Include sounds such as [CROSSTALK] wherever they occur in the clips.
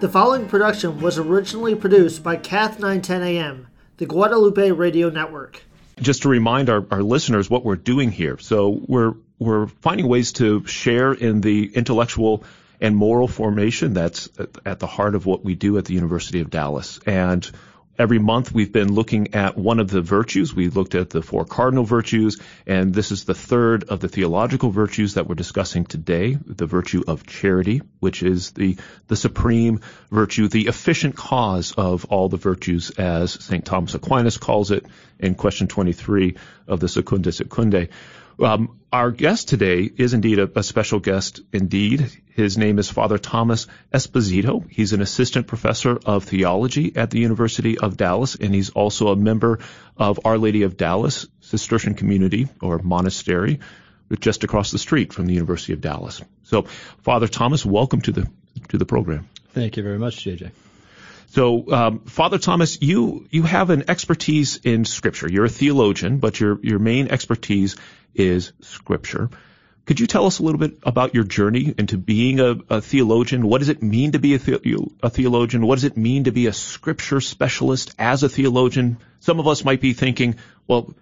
The following production was originally produced by KATH 910 AM, the Guadalupe Radio Network. Just to remind our, our listeners what we're doing here. So we're we're finding ways to share in the intellectual and moral formation that's at the heart of what we do at the University of Dallas. And every month we've been looking at one of the virtues. We looked at the four cardinal virtues, and this is the third of the theological virtues that we're discussing today, the virtue of charity, which is the, the supreme virtue, the efficient cause of all the virtues, as St. Thomas Aquinas calls it in question 23 of the Secunda Secundae. Um, our guest today is indeed a, a, special guest indeed. His name is Father Thomas Esposito. He's an assistant professor of theology at the University of Dallas, and he's also a member of Our Lady of Dallas Cistercian community or monastery just across the street from the University of Dallas. So, Father Thomas, welcome to the to the program. Thank you very much, JJ. So, um, Father Thomas, you you have an expertise in Scripture. You're a theologian, but your your main expertise is Scripture. Could you tell us a little bit about your journey into being a, a theologian? What does it mean to be a, the, a, theologian? What does it mean to be a Scripture specialist as a theologian? Some of us might be thinking, well,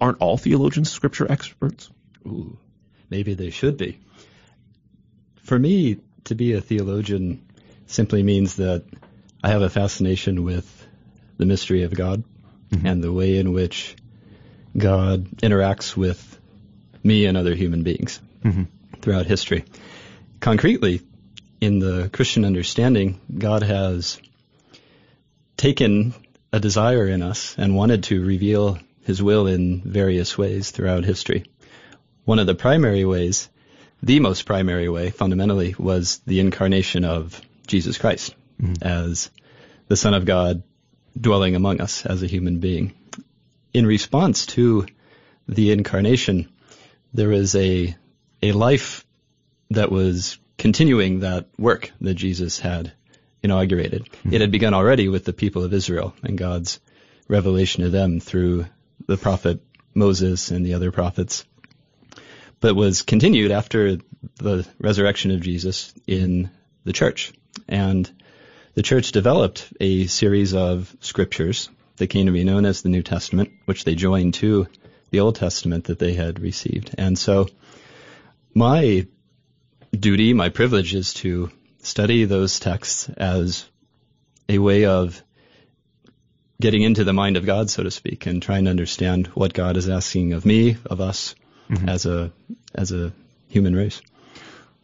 aren't all theologians Scripture experts? Ooh, maybe they should be. For me, to be a theologian simply means that I have a fascination with the mystery of God mm-hmm. and the way in which God interacts with me and other human beings mm-hmm. throughout history. Concretely, in the Christian understanding, God has taken a desire in us and wanted to reveal his will in various ways throughout history. One of the primary ways, the most primary way, fundamentally, was the incarnation of Jesus Christ mm-hmm. as the Son of God dwelling among us as a human being in response to the incarnation, there is a a life that was continuing that work that Jesus had inaugurated. Mm-hmm. It had begun already with the people of Israel and God's revelation to them through the prophet Moses and the other prophets, but was continued after the resurrection of Jesus in the church. And the church developed a series of scriptures that came to be known as the New Testament, which they joined to the Old Testament that they had received. And so my duty, my privilege is to study those texts as a way of getting into the mind of God, so to speak, and trying to understand what God is asking of me, of us, mm-hmm. as a as a human race.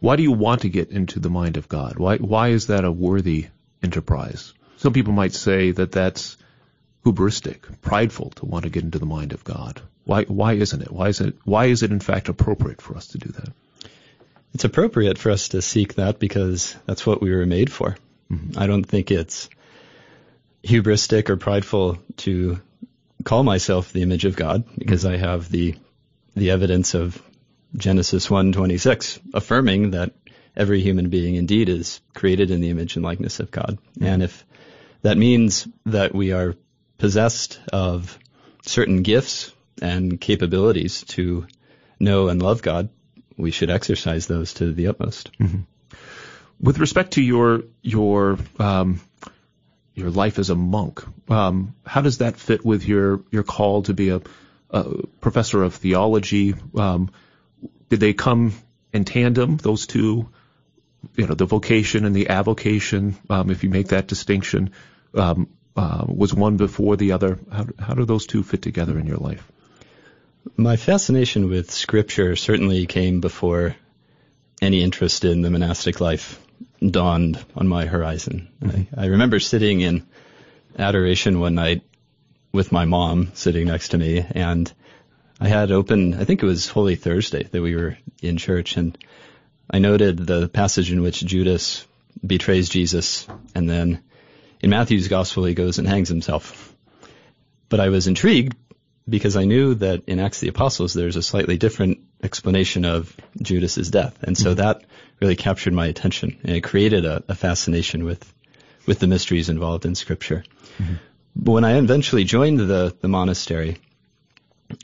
Why do you want to get into the mind of God? Why why is that a worthy enterprise? Some people might say that that's hubristic, prideful to want to get into the mind of God. Why, why isn't it? Why is it, why is it in fact appropriate for us to do that? It's appropriate for us to seek that because that's what we were made for. Mm-hmm. I don't think it's hubristic or prideful to call myself the image of God because mm-hmm. I have the the evidence of Genesis 1:26 affirming that every human being indeed is created in the image and likeness of God. Mm-hmm. And if that means that we are possessed of certain gifts and capabilities to know and love God, we should exercise those to the utmost. Mm-hmm. With respect to your your um, your life as a monk, um, how does that fit with your your call to be a, a professor of theology? Um, did they come in tandem? Those two, you know, the vocation and the avocation. Um, if you make that distinction, um, uh, was one before the other? How, how do those two fit together in your life? My fascination with Scripture certainly came before any interest in the monastic life dawned on my horizon. Mm-hmm. I, I remember sitting in adoration one night with my mom sitting next to me, and I had open, I think it was Holy Thursday that we were in church, and I noted the passage in which Judas betrays Jesus and then in Matthew's gospel, he goes and hangs himself. But I was intrigued because I knew that in Acts of the Apostles, there's a slightly different explanation of Judas's death. And so mm-hmm. that really captured my attention and it created a, a fascination with, with the mysteries involved in scripture. Mm-hmm. But when I eventually joined the, the monastery,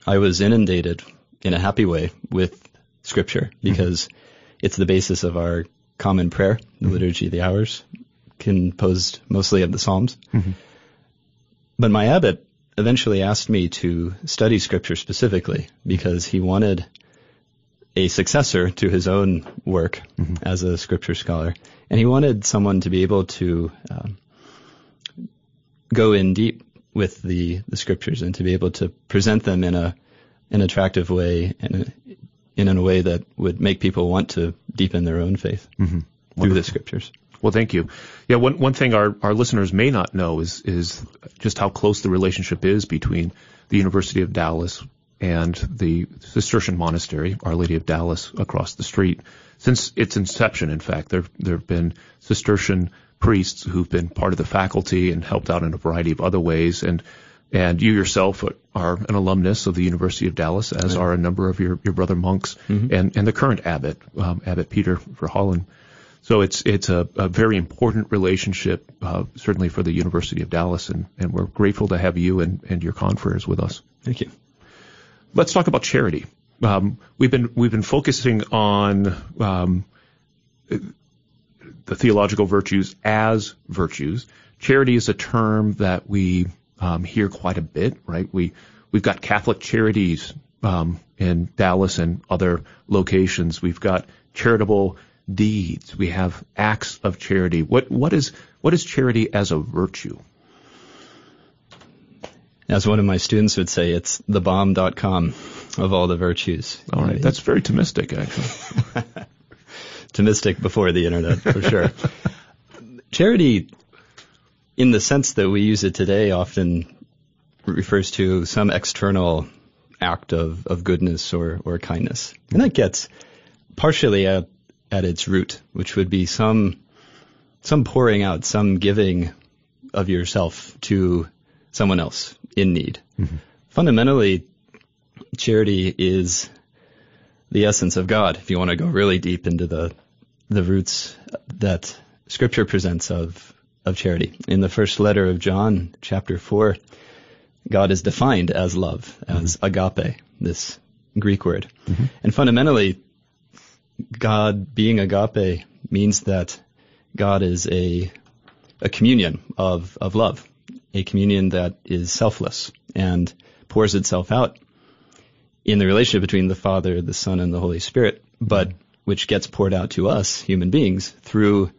I was inundated in a happy way with scripture mm-hmm. because mm-hmm. It's the basis of our common prayer, the mm-hmm. liturgy of the hours, composed mostly of the Psalms. But my abbot eventually asked me to study scripture specifically because he wanted a successor to his own work as a scripture scholar, and he wanted someone to be able to um, go in deep with the, the scriptures and to be able to present them in a an attractive way and in a way that would make people want to deepen their own faith mm-hmm. through the scriptures. Well, thank you. Yeah, one one thing our, our listeners may not know is is just how close the relationship is between the University of Dallas and the Cistercian monastery, Our Lady of Dallas, across the street. Since its inception, in fact, there there have been Cistercian priests who've been part of the faculty and helped out in a variety of other ways, and and you yourself are an alumnus of the University of Dallas, as are a number of your, your brother monks and, and the current abbot, um, Abbot Peter Verhalen. So it's it's a, a very important relationship, uh, certainly for the University of Dallas, and, and we're grateful to have you and, and your confreres with us. Thank you. Let's talk about charity. Um, we've been we've been focusing on um, the theological virtues as virtues. Charity is a term that we um, hear quite a bit, right? We we've got Catholic charities um, in Dallas and other locations. We've got charitable deeds. We have acts of charity. What what is what is charity as a virtue? As one of my students would say, it's the bomb.com of all the virtues. All right, that's very Thomistic, actually. [LAUGHS] Thomistic before the internet, for sure. [LAUGHS] Charity, in the sense that we use it today, often refers to some external act of, of goodness or, or kindness. And that gets partially at, at its root, which would be some some pouring out, some giving of yourself to someone else in need. Mm-hmm. Fundamentally, charity is the essence of God. If you want to go really deep into the the roots that Scripture presents of of charity, in the first letter of John, chapter four, God is defined as love, as mm-hmm. agape, this Greek word, mm-hmm. and fundamentally, God being agape means that God is a a communion of of love, a communion that is selfless and pours itself out in the relationship between the Father, the Son, and the Holy Spirit, but mm-hmm. which gets poured out to us, human beings, through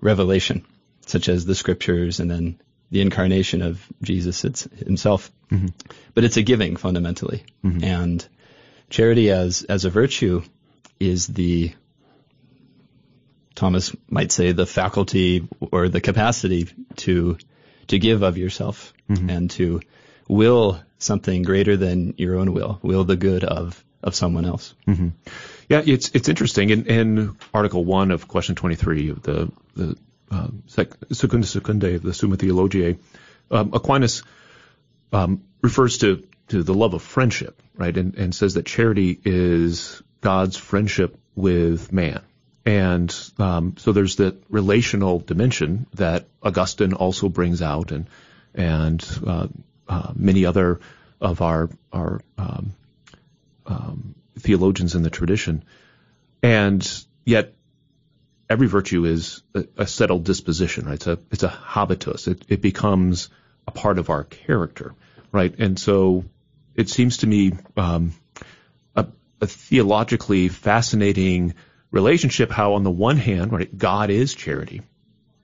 revelation, such as the scriptures and then the incarnation of Jesus it's, himself. Mm-hmm. But it's a giving fundamentally. Mm-hmm. And charity as, as a virtue is the, Thomas might say, the faculty or the capacity to, to give of yourself mm-hmm. and to will something greater than your own will, will the good of, of someone else. Yeah, it's it's interesting. In, in Article One of Question Twenty Three of the the um, sec, Secunda Secundae of the Summa Theologiae, um, Aquinas um, refers to to the love of friendship, right, and, and says that charity is God's friendship with man. And um, so there's that relational dimension that Augustine also brings out, and and uh, uh, many other of our our um, um, theologians in the tradition. And yet, every virtue is a, a settled disposition, right? It's a it's a habitus. It it becomes a part of our character, right? And so, it seems to me um, a, a theologically fascinating relationship. How on the one hand, right, God is charity.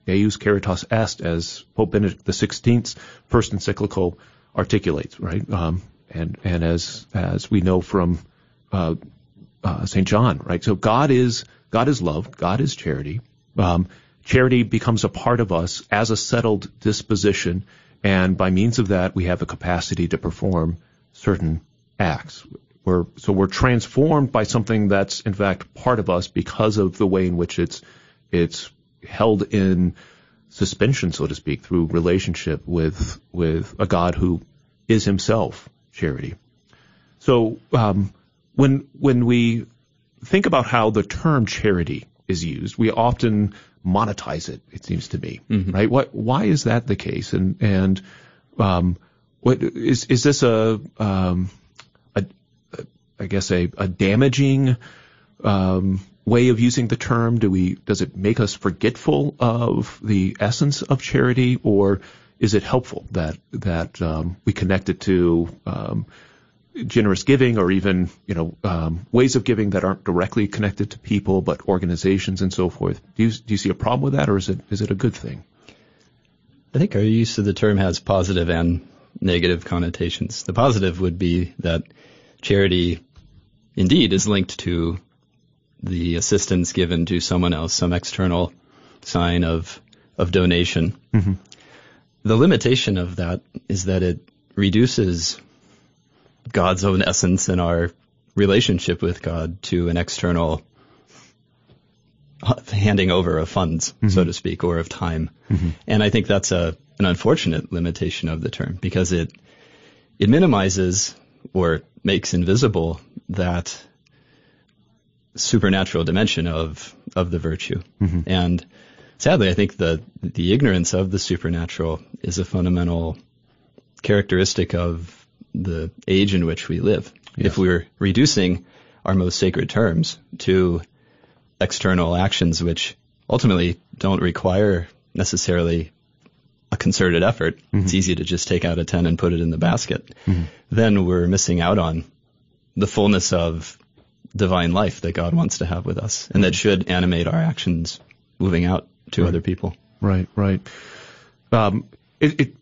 Deus caritas est, as Pope Benedict XVI's first encyclical articulates, right? Um, and and as as we know from uh, uh, Saint John, right? So God is God is love. God is charity. Um, charity becomes a part of us as a settled disposition, and by means of that, we have a capacity to perform certain acts. We're, so we're transformed by something that's in fact part of us because of the way in which it's it's held in suspension, so to speak, through relationship with with a God who is Himself charity. So um, when when we think about how the term charity is used, we often monetize it. It seems to me, right? What why is that the case? And and um, what is is this a um, a, a I guess a, a damaging um, way of using the term? Do we does it make us forgetful of the essence of charity, or is it helpful that that um, we connect it to um, generous giving, or even you know um, ways of giving that aren't directly connected to people, but organizations and so forth? Do you do you see a problem with that, or is it is it a good thing? I think our use of the term has positive and negative connotations. The positive would be that charity indeed is linked to the assistance given to someone else, some external sign of of donation. Mm-hmm. The limitation of that is that it reduces God's own essence and our relationship with God to an external handing over of funds, mm-hmm. so to speak, or of time. Mm-hmm. And I think that's a an unfortunate limitation of the term because it it minimizes or makes invisible that supernatural dimension of of the virtue. Mm-hmm. And sadly, I think the the ignorance of the supernatural is a fundamental characteristic of the age in which we live. Yes. If we're reducing our most sacred terms to external actions which ultimately don't require necessarily a concerted effort, mm-hmm. it's easy to just take out a 10 and put it in the basket, mm-hmm. then we're missing out on the fullness of divine life that God wants to have with us and that should animate our actions moving out to right. other people. Right, right. Um, it, it,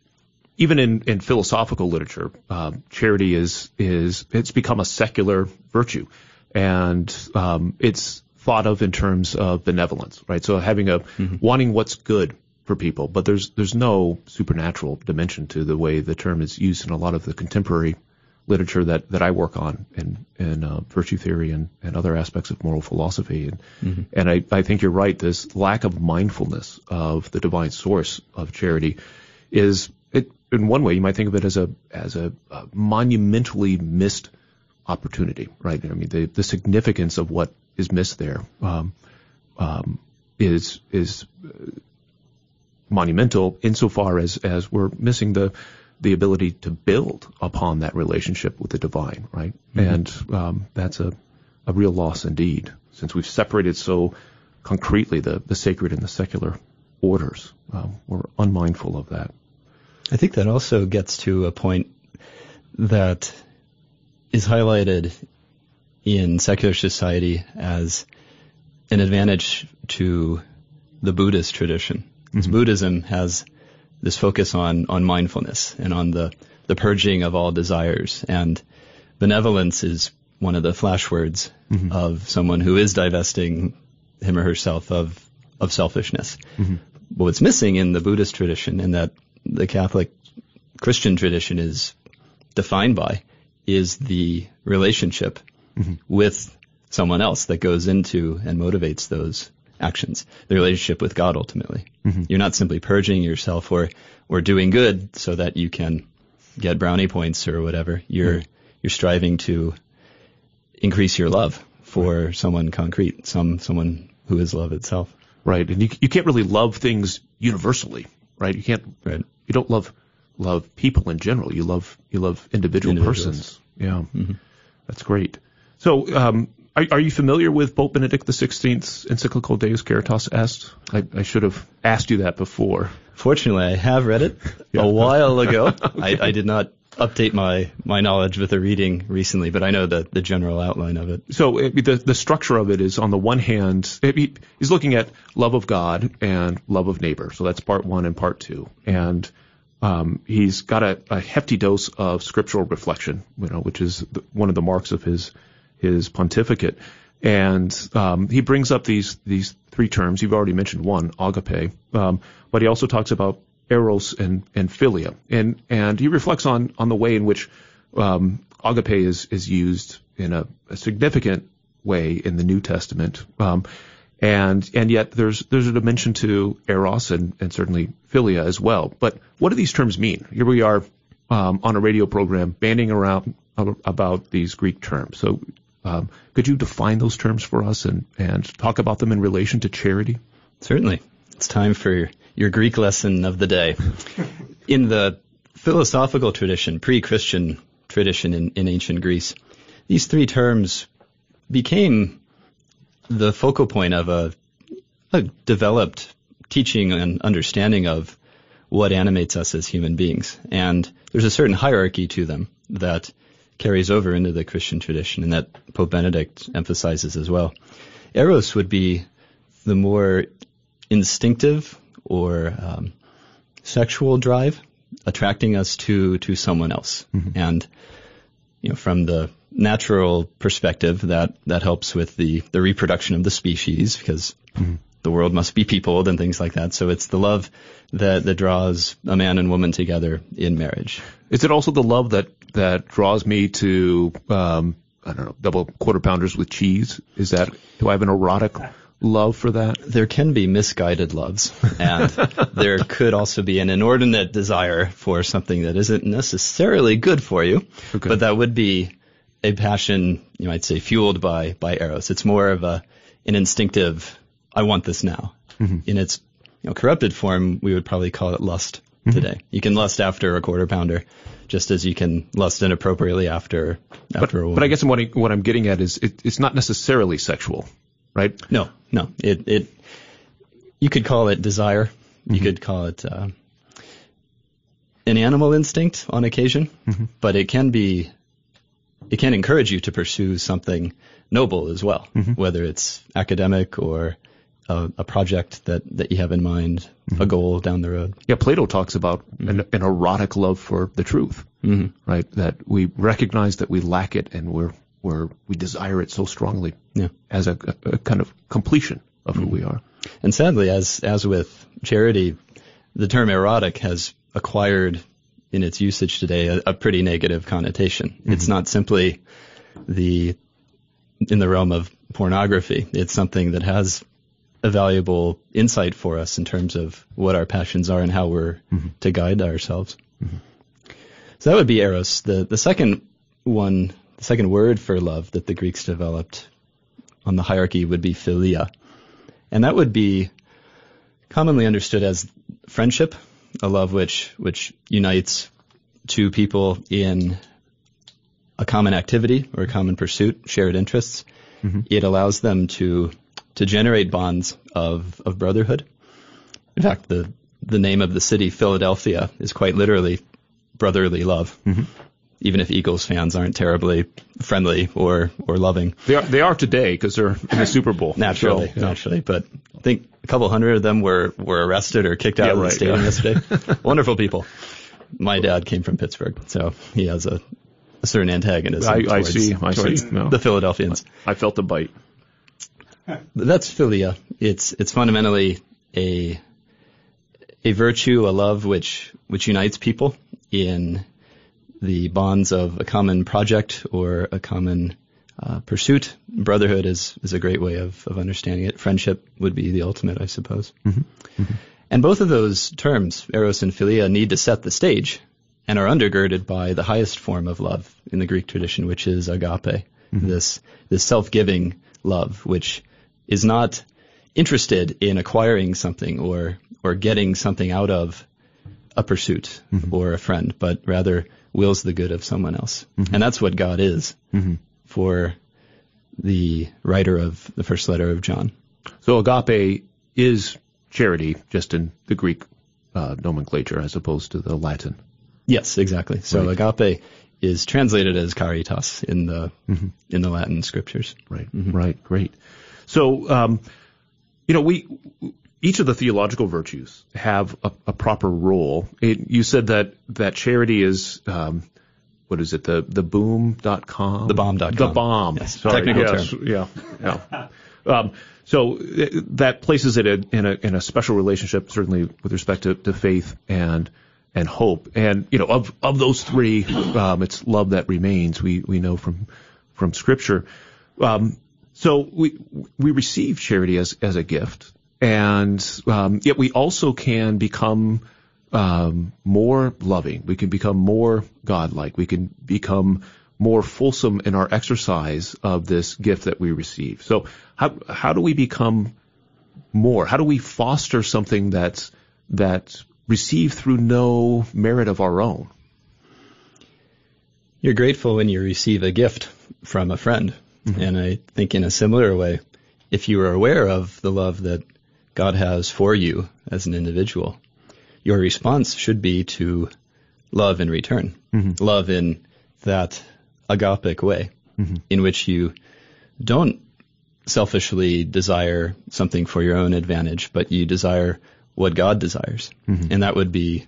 even in, in philosophical literature, um, charity is is it's become a secular virtue, and um, it's thought of in terms of benevolence, right? So having a mm-hmm. wanting what's good for people, but there's there's no supernatural dimension to the way the term is used in a lot of the contemporary literature that, that I work on in, in uh, virtue theory and, and other aspects of moral philosophy. And, mm-hmm. and I, I think you're right. This lack of mindfulness of the divine source of charity is, it, in one way, you might think of it as a, as a, a monumentally missed opportunity, right? I mean, the, the significance of what is missed there um, um, is is uh, monumental insofar as, as we're missing the, the ability to build upon that relationship with the divine, right? Mm-hmm. And um, that's a, a real loss indeed, since we've separated so concretely the, the sacred and the secular orders. Um, we're unmindful of that. I think that also gets to a point that is highlighted in secular society as an advantage to the Buddhist tradition. Mm-hmm. Buddhism has this focus on on mindfulness and on the the purging of all desires and benevolence is one of the flashwords mm-hmm. of someone who is divesting him or herself of of selfishness. Mm-hmm. But what's missing in the Buddhist tradition and that the Catholic Christian tradition is defined by is the relationship mm-hmm. with someone else that goes into and motivates those actions, the relationship with God ultimately. Mm-hmm. You're not simply purging yourself or, or doing good so that you can get brownie points or whatever. You're, mm-hmm. you're striving to increase your love for right. someone concrete, some, someone who is love itself. Right. And you, you can't really love things universally, right? You can't, right. You don't love, love people in general. You love, you love individual persons. Yeah. Mm-hmm. That's great. So, um, are, are, you familiar with Pope Benedict XVI's encyclical Deus Caritas Est? I, I, should have asked you that before. Fortunately, I have read it yeah. a while ago. [LAUGHS] okay. I, I, did not update my, my knowledge with a reading recently, but I know the, the general outline of it. So it, the, the structure of it is on the one hand, it, he's looking at love of God and love of neighbor. So that's part one and part two. And um, he's got a, a, hefty dose of scriptural reflection, you know, which is the, one of the marks of his his pontificate. And um, he brings up these these three terms. You've already mentioned one, agape, um, but he also talks about eros and, and philia, and and he reflects on on the way in which um, agape is is used in a, a, significant way in the New Testament, um, and and yet there's there's a dimension to eros and, and certainly philia as well. But what do these terms mean? Here we are um, on a radio program banding around about these Greek terms. So um, could you define those terms for us and, and talk about them in relation to charity? Certainly. It's time for your Greek lesson of the day. in the philosophical tradition, pre-Christian tradition in, in ancient Greece, these three terms became the focal point of a, a developed teaching and understanding of what animates us as human beings. And there's a certain hierarchy to them that carries over into the Christian tradition and that Pope Benedict emphasizes as well. Eros would be the more instinctive or um, sexual drive attracting us to to someone else. Mm-hmm. And you know, from the natural perspective, that that helps with the the reproduction of the species because mm-hmm. the world must be peopled and things like that. So it's the love that that draws a man and woman together in marriage. Is it also the love that that draws me to um, I don't know double quarter pounders with cheese? Is that do I have an erotic love for that? There can be misguided loves, and there [LAUGHS] could also be an inordinate desire for something that isn't necessarily good for you, okay. but that would be a passion, you might say, fueled by by eros. It's more of a an instinctive, I want this now. Mm-hmm. In its you know, corrupted form, we would probably call it lust mm-hmm. today. You can lust after a quarter pounder, just as you can lust inappropriately after after but, a woman. But I guess what, I, what I'm getting at is it, it's not necessarily sexual right? No, no. It it you could call it desire. You mm-hmm. could call it uh, an animal instinct on occasion, mm-hmm. but it can be it can encourage you to pursue something noble as well, mm-hmm. whether it's academic or a, a, project that, that you have in mind, a mm-hmm. goal down the road. Yeah, Plato talks about an, an erotic love for the truth, mm-hmm. right? That we recognize that we lack it and we're where we desire it so strongly yeah. as a, a, kind of completion of who mm-hmm. we are. And sadly, as as with charity, the term erotic has acquired in its usage today a, a pretty negative connotation. Mm-hmm. It's not simply the in the realm of pornography. It's something that has a valuable insight for us in terms of what our passions are and how we're mm-hmm. to guide ourselves. Mm-hmm. So that would be eros. The the second one second word for love that the Greeks developed on the hierarchy would be philia. And that would be commonly understood as friendship, a love which, which unites two people in a common activity or a common pursuit, shared interests. Mm-hmm. It allows them to to generate bonds of, of brotherhood. In fact, the the name of the city, Philadelphia, is quite literally brotherly love. Mm-hmm even if Eagles fans aren't terribly friendly or or loving. They are they are today because they're in the Super Bowl. naturally, so, yeah. naturally, but I think a couple hundred of them were were arrested or kicked out yeah, of the right, stadium yeah. yesterday. [LAUGHS] Wonderful people. My dad came from Pittsburgh, so he has a, a certain antagonism. I, towards, I see. I see. No. The Philadelphians. I felt the bite. [LAUGHS] That's philia. It's it's fundamentally a a virtue, a love which which unites people in the bonds of a common project or a common uh, pursuit. Brotherhood is, is a great way of, of understanding it. Friendship would be the ultimate, I suppose. Mm-hmm. Mm-hmm. And both of those terms, eros and philia, need to set the stage and are undergirded by the highest form of love in the Greek tradition, which is agape, mm-hmm. this this self-giving love, which is not interested in acquiring something or or getting something out of a pursuit mm-hmm. or a friend, but rather wills the good of someone else. Mm-hmm. And that's what God is mm-hmm. for the writer of the first letter of John. So agape is charity, just in the Greek uh, nomenclature as opposed to the Latin. Yes, exactly. So right. agape is translated as caritas in the mm-hmm. in the Latin scriptures. Right. Mm-hmm. Right. Great. So, um, you know, we each of the theological virtues have a, a proper role. It, you said that that charity is um, what is it? The the boom.com? The bomb.com. The bomb. Yes. Sorry. Technical yes. term. Yeah. Yeah. um, so that places it in a in a special relationship, certainly with respect to, to faith and and hope. And you know, of of those three, um, it's love that remains. We we know from from Scripture. Um, so we we receive charity as as a gift, and um, yet we also can become um, more loving. We can become more godlike. We can become more fulsome in our exercise of this gift that we receive. So how how do we become more? How do we foster something that's that's received through no merit of our own? You're grateful when you receive a gift from a friend. Mm-hmm. And I think in a similar way, if you are aware of the love that God has for you as an individual, your response should be to love in return. Mm-hmm. Love in that agapic way mm-hmm. in which you don't selfishly desire something for your own advantage, but you desire what God desires. Mm-hmm. And that would be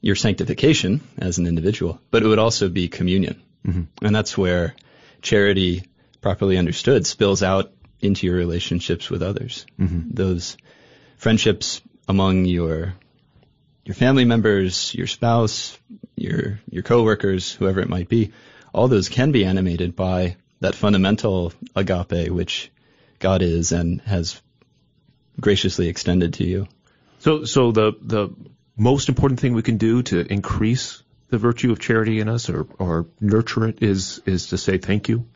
your sanctification as an individual, but it would also be communion. Mm-hmm. And that's where charity, properly understood, spills out into your relationships with others. Mm-hmm. Those friendships among your your family members, your spouse, your your coworkers, whoever it might be, all those can be animated by that fundamental agape which God is and has graciously extended to you. So so the the most important thing we can do to increase the virtue of charity in us or, or nurture it is is to say thank you?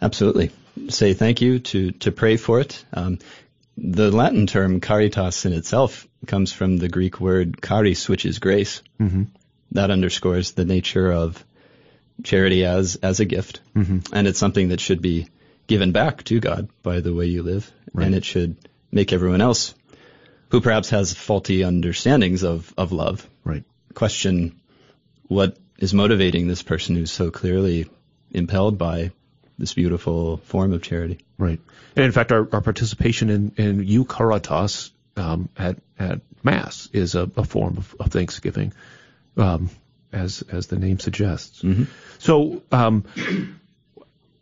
Absolutely. Say thank you, to, to pray for it. Um, the Latin term caritas in itself comes from the Greek word charis, which is grace. Mm-hmm. That underscores the nature of charity as as a gift, mm-hmm. and it's something that should be given back to God by the way you live, right. and it should make everyone else who perhaps has faulty understandings of of love right. question what is motivating this person who's so clearly impelled by this beautiful form of charity. Right. And in fact, our, our participation in, in Eucharitas um, at, at Mass is a, a form of, of thanksgiving, um, as, as the name suggests. Mm-hmm. So, um,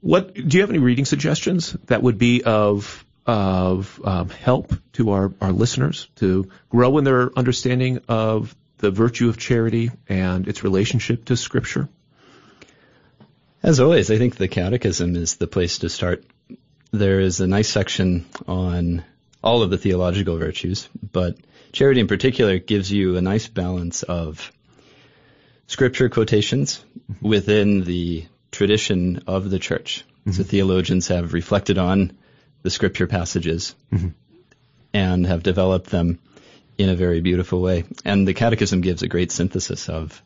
what do you have any reading suggestions that would be of of um, help to our, our listeners to grow in their understanding of the virtue of charity and its relationship to Scripture? As always, I think the Catechism is the place to start. There is a nice section on all of the theological virtues, but charity in particular gives you a nice balance of scripture quotations within the tradition of the church. Mm-hmm. So theologians have reflected on the scripture passages mm-hmm. and have developed them in a very beautiful way. And the Catechism gives a great synthesis of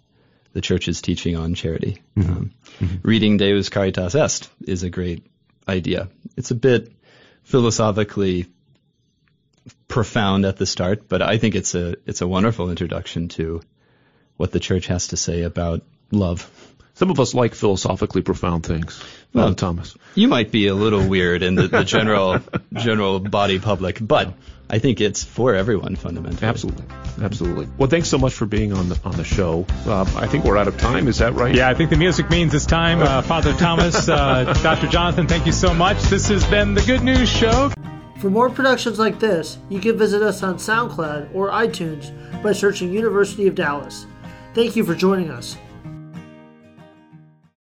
the church's teaching on charity. Mm-hmm. Um, mm-hmm. Reading Deus Caritas Est is a great idea. It's a bit philosophically profound at the start, but I think it's a it's a wonderful introduction to what the church has to say about love. Some of us like philosophically profound things. Well, Thomas, you might be a little weird in the, the general general body public, but I think it's for everyone fundamentally. Absolutely, absolutely. Well, thanks so much for being on the on the show. Uh, I think we're out of time. Is that right? Yeah, I think the music means it's time. Uh, Father Thomas, uh, [LAUGHS] Dr. Jonathan, thank you so much. This has been the Good News Show. For more productions like this, you can visit us on SoundCloud or iTunes by searching University of Dallas. Thank you for joining us.